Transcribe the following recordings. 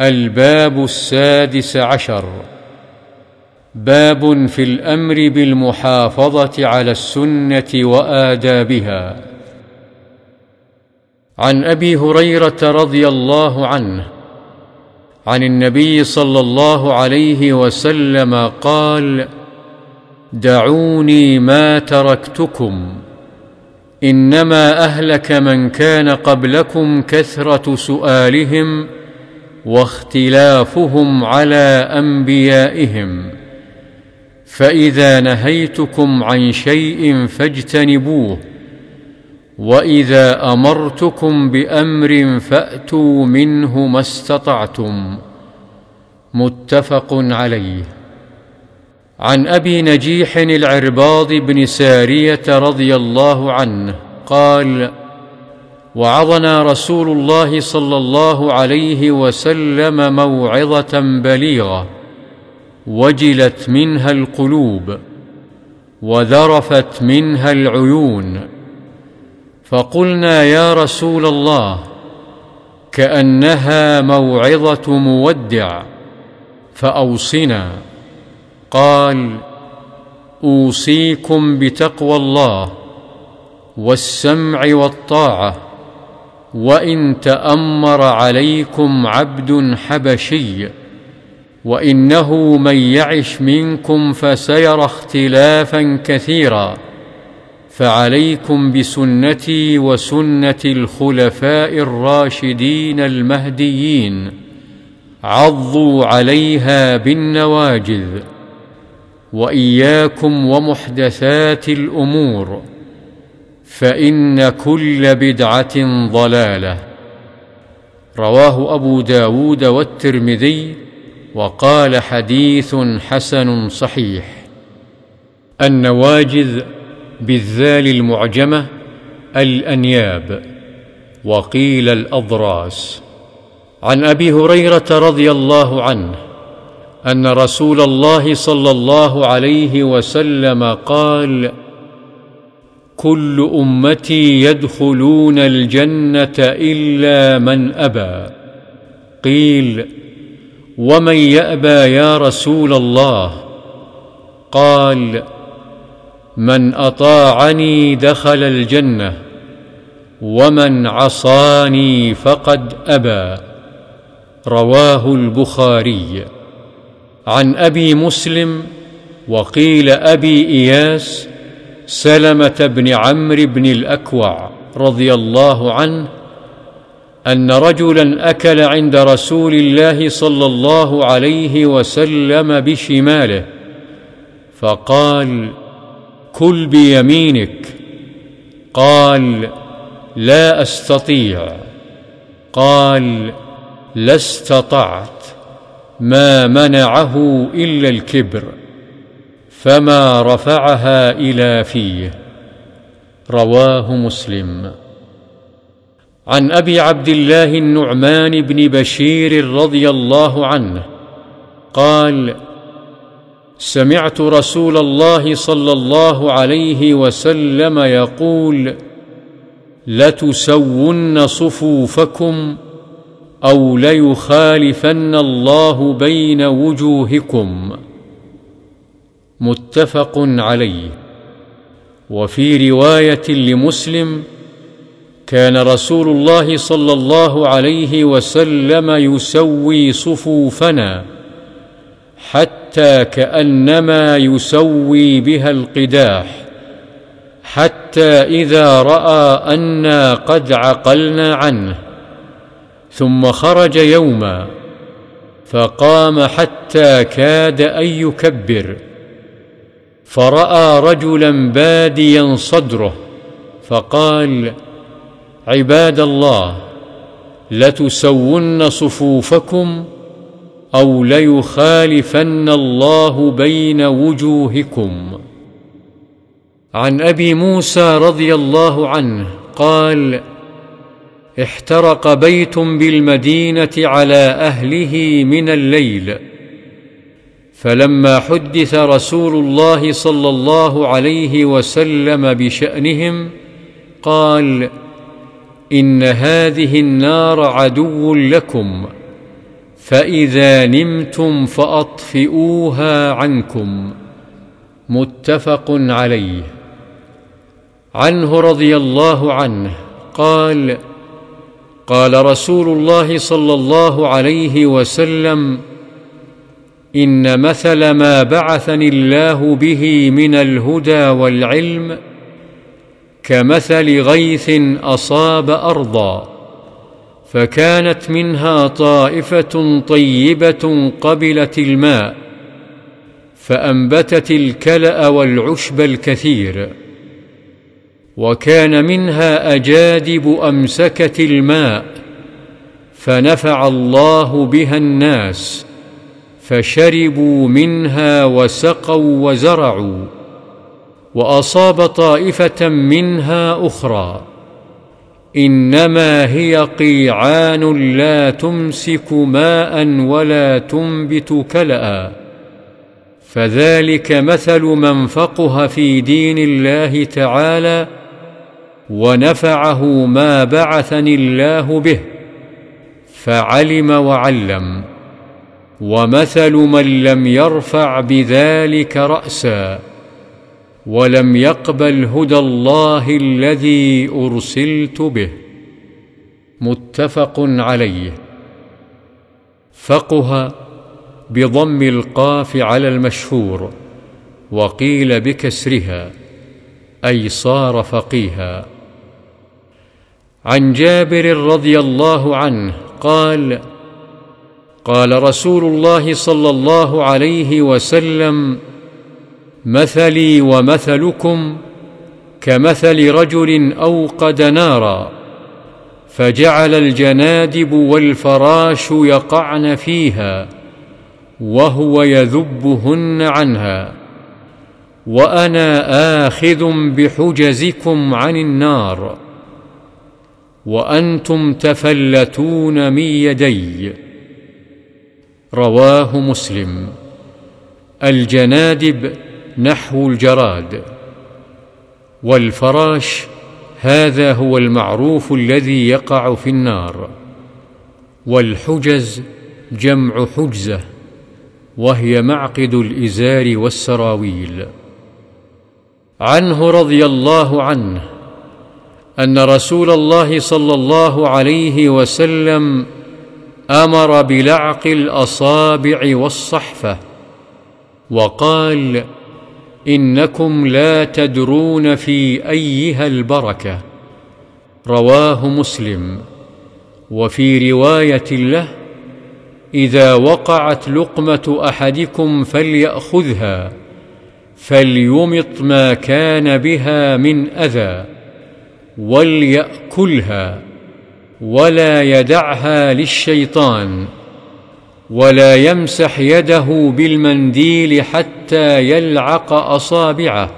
الباب السادس عشر. باب في الأمر بالمحافظة على السنة وآدابها. عن أبي هريرة رضي الله عنه عن النبي صلى الله عليه وسلم قال دعوني ما تركتكم إنما أهلك من كان قبلكم كثرة سؤالهم واختلافهم على أنبيائهم. فإذا نهيتكم عن شيء فاجتنبوه وإذا أمرتكم بأمر فأتوا منه ما استطعتم. متفق عليه. عن أبي نجيح العرباض بن سارية رضي الله عنه قال وعظنا رسول الله صلى الله عليه وسلم موعظة بليغة وجلت منها القلوب وذرفت منها العيون. فقلنا يا رسول الله كأنها موعظة مودع فأوصنا. قال أوصيكم بتقوى الله والسمع والطاعة. وإن تأمر عليكم عبد حبشي وإنه من يعش منكم فسيرى اختلافا كثيرا فعليكم بسنتي وسنة الخلفاء الراشدين المهديين عضوا عليها بالنواجذ وإياكم ومحدثات الأمور. فإن كل بدعة ضلالة. رواه أبو داود والترمذي وقال حديث حسن صحيح. النواجذ بالذال المعجمة الأنياب. وقيل الأضراس. عن أبي هريرة رضي الله عنه أن رسول الله صلى الله عليه وسلم قال كل أمتي يدخلون الجنة إلا من أبى. قيل ومن يأبى يا رسول الله؟ قال من أطاعني دخل الجنة ومن عصاني فقد أبى. رواه البخاري. عن أبي مسلم وقيل أبي إياس سلمة بن عمرو بن الأكوع رضي الله عنه أن رجلا أكل عند رسول الله صلى الله عليه وسلم بشماله فقال كل بيمينك. قال لا أستطيع. قال لا استطعت ما منعه إلا الكبر. فما رفعها إلى فيه رواه مسلم عن ابي عبد الله النعمان بن بشير رضي الله عنه قال سمعت رسول الله صلى الله عليه وسلم يقول لتسون صفوفكم أو ليخالفن الله بين وجوهكم متفق عليه. وفي رواية لمسلم كان رسول الله صلى الله عليه وسلم يسوي صفوفنا حتى كأنما يسوي بها القداح حتى إذا رأى أنا قد عقلنا عنه. ثم خرج يوما فقام حتى كاد أن يكبر. فراى رجلا باديا صدره فقال عباد الله لتسون صفوفكم أو ليخالفن الله بين وجوهكم. عن ابي موسى رضي الله عنه قال احترق بيت بالمدينة على اهله من الليل فلما حدث رسول الله صلى الله عليه وسلم بشأنهم قال إن هذه النار عدو لكم فإذا نمتم فأطفئوها عنكم. متفق عليه. عنه رضي الله عنه قال قال رسول الله صلى الله عليه وسلم إن مثل ما بعثني الله به من الهدى والعلم كمثل غيث أصاب أرضا فكانت منها طائفة طيبة قبلت الماء فأنبتت الكلأ والعشب الكثير وكان منها أجادب أمسكت الماء فنفع الله بها الناس فشربوا منها وسقوا وزرعوا وأصاب طائفة منها أخرى. إنما هي قيعان لا تمسك ماء ولا تنبت كلا. فذلك مثل من فقه في دين الله تعالى ونفعه ما بعثني الله به فعلم وعلم. ومثل من لم يرفع بذلك رأسا ولم يقبل هدى الله الذي أرسلت به. متفق عليه. فقه بضم القاف على المشهور وقيل بكسرها أي صار فقيها. عن جابر رضي الله عنه قال قال رسول الله صلى الله عليه وسلم مثلي ومثلكم كمثل رجل أوقد نارا فجعل الجنادب والفراش يقعن فيها وهو يذبهن عنها وأنا آخذ بحجزكم عن النار وأنتم تفلتون من يدي. رواه مسلم. الجنادب نحو الجراد. والفراش هذا هو المعروف الذي يقع في النار. والحجز جمع حجزة وهي معقد الإزار والسراويل. عنه رضي الله عنه أن رسول الله صلى الله عليه وسلم أمر بلعق الأصابع والصحفة وقال إنكم لا تدرون في أيها البركة رواه مسلم وفي رواية له إذا وقعت لقمة أحدكم فليأخذها فليمط ما كان بها من أذى وليأكلها ولا يدعها للشيطان ولا يمسح يده بالمنديل حتى يلعق أصابعه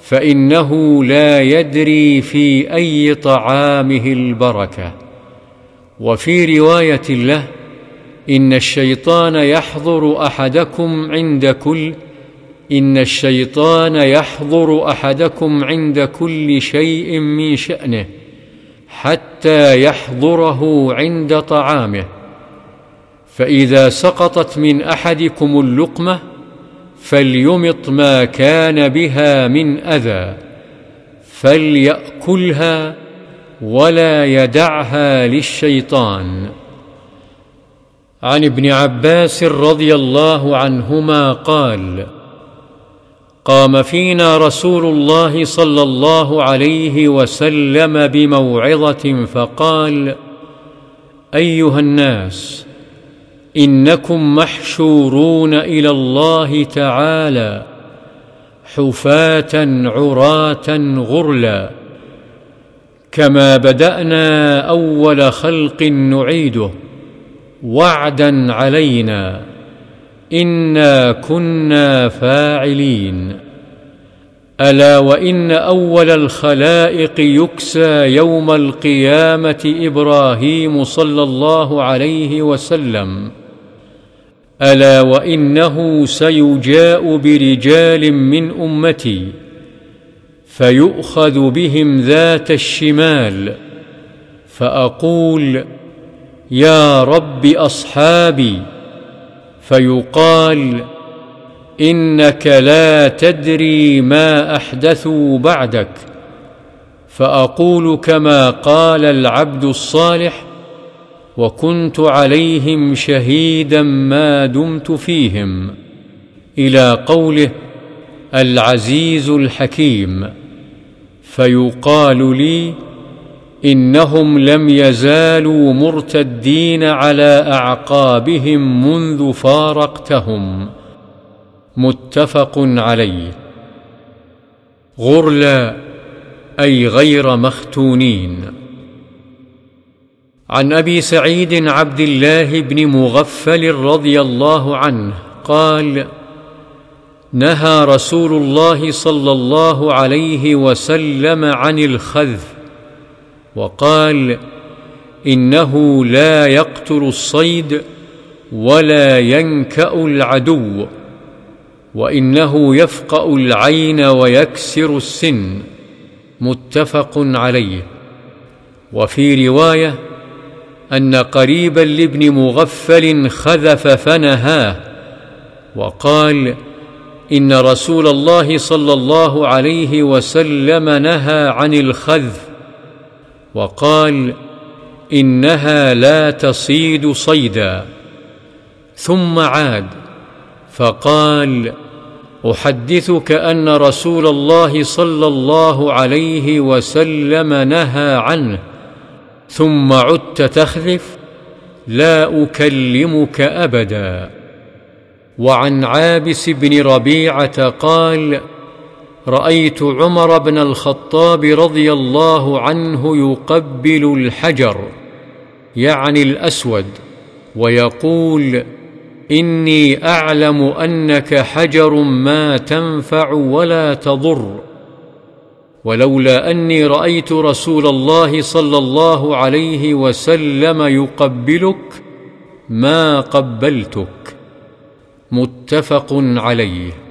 فإنه لا يدري في أي طعامه البركة. وفي رواية له إن الشيطان يحضر أحدكم عند كل إن الشيطان يحضر أحدكم عند كل شيء من شأنه. حتى يحضره عند طعامه. فإذا سقطت من أحدكم اللقمة فليمط ما كان بها من أذى فليأكلها ولا يدعها للشيطان. عن ابن عباس رضي الله عنهما قال قام فينا رسول الله صلى الله عليه وسلم بموعظة فقال أيها الناس إنكم محشورون إلى الله تعالى حفاة عراة غرلا كما بدأنا أول خلق نعيده وعدا علينا. انا كنا فاعلين الا وان اول الخلائق يكسى يوم القيامه إبراهيم صلى الله عليه وسلم الا وانه سيجاء برجال من امتي فيؤخذ بهم ذات الشمال فاقول يا رب اصحابي فيقال إنك لا تدري ما احدثوا بعدك فأقول كما قال العبد الصالح وكنت عليهم شهيدا ما دمت فيهم إلى قوله العزيز الحكيم. فيقال لي إنهم لم يزالوا مرتدين على أعقابهم منذ فارقتهم. متفق عليه. غرلا أي غير مختونين. عن أبي سعيد عبد الله بن مغفل رضي الله عنه قال نهى رسول الله صلى الله عليه وسلم عن الخذف وقال إنه لا يقتل الصيد ولا ينكأ العدو وإنه يفقأ العين ويكسر السن متفق عليه. وفي رواية أن قريبا لابن مغفل خذف فنهاه وقال إن رسول الله صلى الله عليه وسلم نهى عن الخذف. وقال إنها لا تصيد صيدا. ثم عاد فقال أحدثك أن رسول الله صلى الله عليه وسلم نهى عنه ثم عدت تخذف لا أكلمك أبدا. وعن عابس بن ربيعة قال رأيت عمر بن الخطاب رضي الله عنه يقبل الحجر يعني الأسود ويقول إني أعلم أنك حجر ما تنفع ولا تضر ولولا أني رأيت رسول الله صلى الله عليه وسلم يقبلك ما قبلتك. متفق عليه.